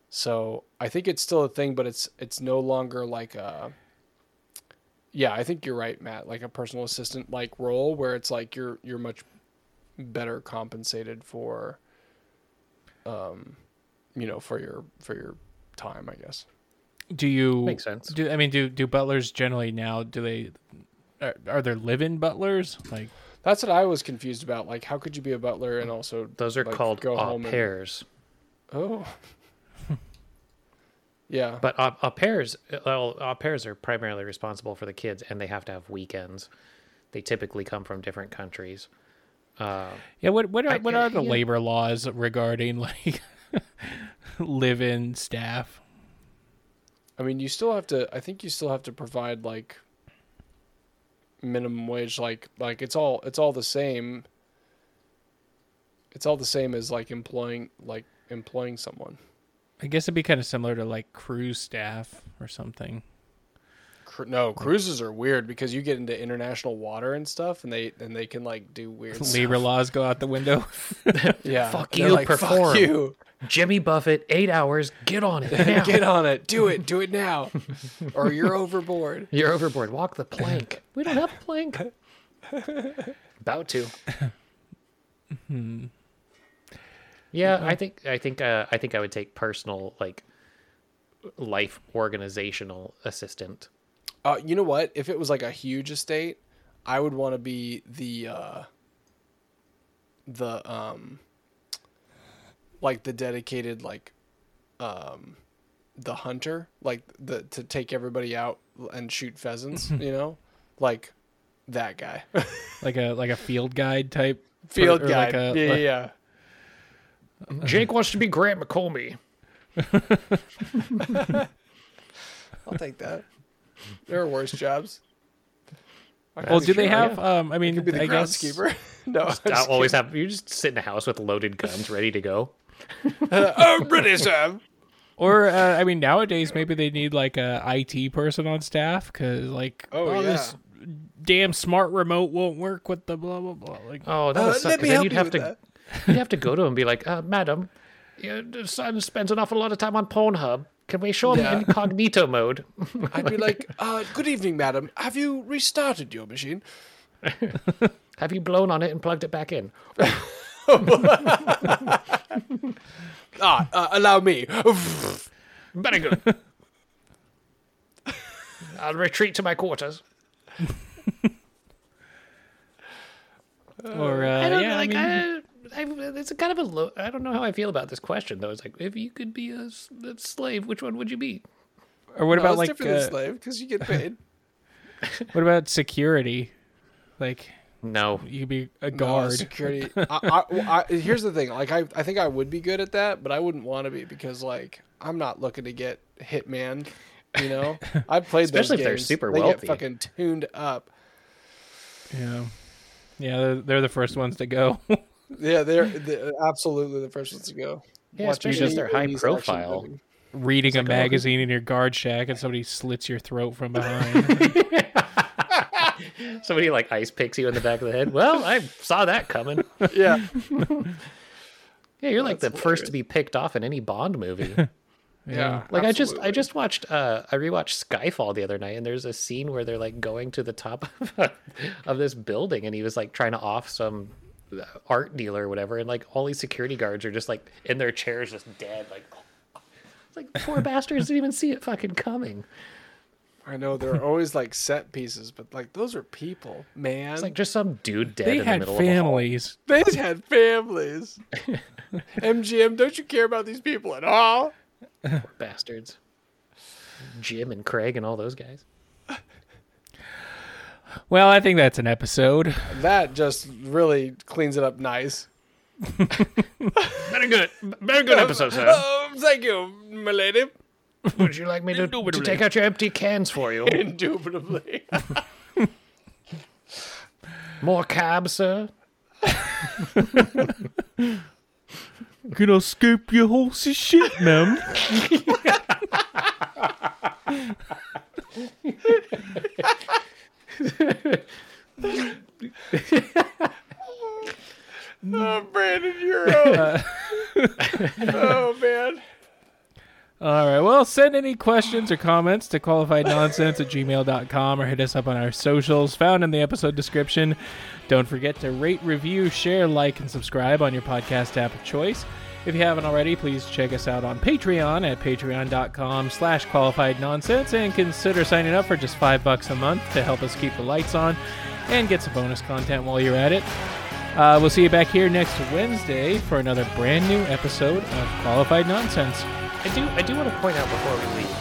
so I think it's still a thing, but it's it's no longer like a. Yeah, I think you're right, Matt. Like a personal assistant like role where it's like you're you're much better compensated for, um, you know, for your for your time, I guess. Do you Makes sense. Do I mean do do butlers generally now? Do they are, are there live-in butlers? Like That's what I was confused about. Like, how could you be a butler and also Those are like, called go au home and- pairs. Oh. Yeah. But au, au pairs, uh, well, au pairs are primarily responsible for the kids, and they have to have weekends. They typically come from different countries. Uh, yeah, what what are I- what are the yeah. labor laws regarding like live-in staff? I mean, you still have to. I think you still have to provide like minimum wage. Like, like it's all it's all the same. It's all the same as like employing like employing someone. I guess it'd be kind of similar to like cruise staff or something. No, cruises are weird because you get into international water and stuff, and they and they can like do weird Labor stuff. laws go out the window. Yeah, Fuck you, like, perform. Fuck you. Jimmy Buffett, eight hours. Get on it. now. Get on it. Do it. Do it now, or you're overboard. You're overboard. Walk the plank. We don't have a plank. About to. Hmm. Yeah, I think I think uh, I think I would take personal like life organizational assistant. Uh, you know what? If it was like a huge estate, I would want to be the uh, the um, like the dedicated like um, the hunter, like the to take everybody out and shoot pheasants. you know, like that guy, like a like a field guide type field guide like a- yeah, like- yeah. Jake wants to be Grant McCormy. I'll take that. There are worse jobs. I Well, could do be they sure, have? yeah. Um, I mean, Could be the I guess groundskeeper. no, I'm I just always have you just sit in a house with loaded guns ready to go. kidding. I'm ready, Sam. Or uh, I mean, nowadays maybe they need like a IT person on staff because like Oh, this damn smart remote won't work with the blah blah blah. Like Oh, that Uh, would suck. let 'cause me then you'd you have to that. You'd have to go to him and be like, uh, "Madam, your son spends an awful lot of time on Pornhub. Can we show him Yeah. incognito mode?" I'd be like, uh, "Good evening, madam. Have you restarted your machine?" Have you blown on it and plugged it back in? Ah, uh, allow me. Very good. I'll retreat to my quarters. or uh, I don't yeah, like. I mean, I, I, it's a kind of a low. I don't know how I feel about this question though. It's like if you could be a slave, which one would you be? or what No, about it's like different uh, than slave because you get paid. what about security? Like No. you'd be a No, guard. security. I, I, I, here's the thing. Like, I, I think I would be good at that, but I wouldn't want to be because, like, I'm not looking to get hitman. You know, I've played Especially those if they're super they wealthy. Get fucking tuned up. yeah, yeah, they're, they're the first ones to go. Yeah, they're, they're absolutely the first ones to go. Yeah, Watch especially if any they're high profile. movie. Reading a like, magazine in your guard shack and somebody slits your throat from behind. Somebody like ice picks you in the back of the head. Well, I saw that coming. Yeah, Yeah, you're like the That's first to be picked off in any Bond movie. yeah. Like I just I just watched uh I rewatched Skyfall the other night and there's a scene where they're like going to the top of, of this building and he was like trying to off some art dealer or whatever and like all these security guards are just like in their chairs just dead like it's like poor bastards didn't even see it fucking coming. I know there are always like set pieces, but like those are people, man. It's like just some dude dead they in the had middle of a hall. families. they had families. MGM, don't you care about these people at all? Poor bastards. Jim and Craig and all those guys. Well, I think that's an episode. That just really cleans it up nice. Very good. Very good episode, sir. Oh, thank you, my lady. Would you like me to, to take out your empty cans for you? Indubitably. More cab, sir? Can I scoop your horse's shit, ma'am? oh, Brandon, you're out. oh, man. All right. Well, send any questions or comments to qualifiednonsense at gmail.com or hit us up on our socials found in the episode description. Don't forget to rate, review, share, like, and subscribe on your podcast app of choice. If you haven't already, please check us out on Patreon at patreon.com slash qualified nonsense and consider signing up for just five bucks a month to help us keep the lights on and get some bonus content while you're at it. Uh, we'll see you back here next Wednesday for another brand new episode of Qualified Nonsense. I do I do want to point out before we leave.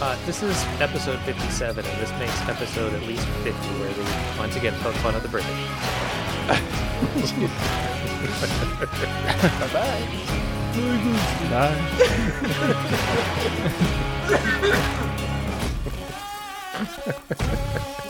Uh, this is episode 57, and this makes episode at least 50, where we once again poke fun at the British. Bye.